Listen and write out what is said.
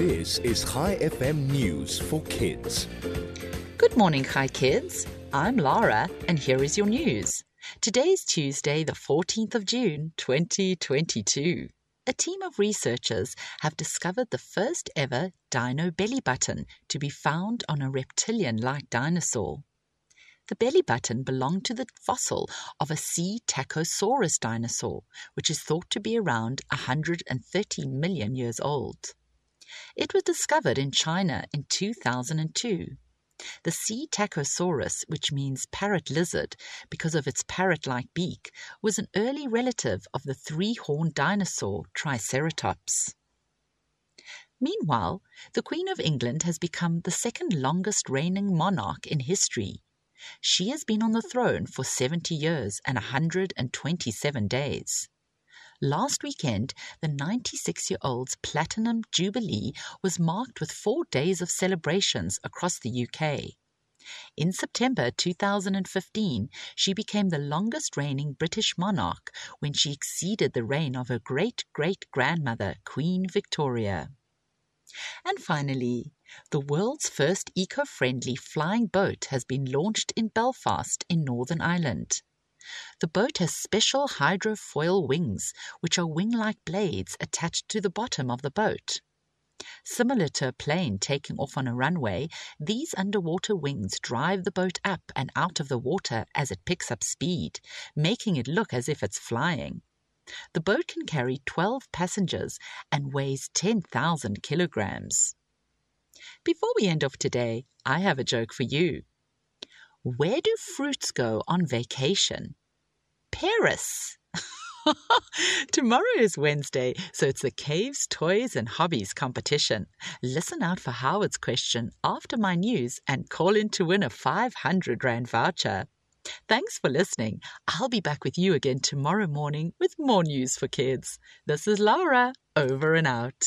This is Chai FM News for Kids. Good morning, Hi Kids. I'm Lara, and here is your news. Today is Tuesday, the 14th of June, 2022. A team of researchers have discovered the first ever dino belly button to be found on a reptilian like dinosaur. The belly button belonged to the fossil of a Psittacosaurus dinosaur, which is thought to be around 130 million years old. It was discovered in China in 2002. The Psittacosaurus, which means parrot lizard because of its parrot like beak, was an early relative of the three horned dinosaur Triceratops. Meanwhile, the Queen of England has become the second longest reigning monarch in history. She has been on the throne for 70 years and 127 days. Last weekend, the 96 year old's Platinum Jubilee was marked with four days of celebrations across the UK. In September 2015, she became the longest reigning British monarch when she exceeded the reign of her great great grandmother, Queen Victoria. And finally, the world's first eco friendly flying boat has been launched in Belfast in Northern Ireland. The boat has special hydrofoil wings, which are wing like blades attached to the bottom of the boat. Similar to a plane taking off on a runway, these underwater wings drive the boat up and out of the water as it picks up speed, making it look as if it's flying. The boat can carry 12 passengers and weighs 10,000 kilograms. Before we end off today, I have a joke for you. Where do fruits go on vacation? Paris. Tomorrow is Wednesday, so it's the Caves, Toys, and Hobbies competition. Listen out for Howard's question after my news and call in to win a 500 Rand voucher. Thanks for listening. I'll be back with you again tomorrow morning with more news for kids. This is Laura, over and out.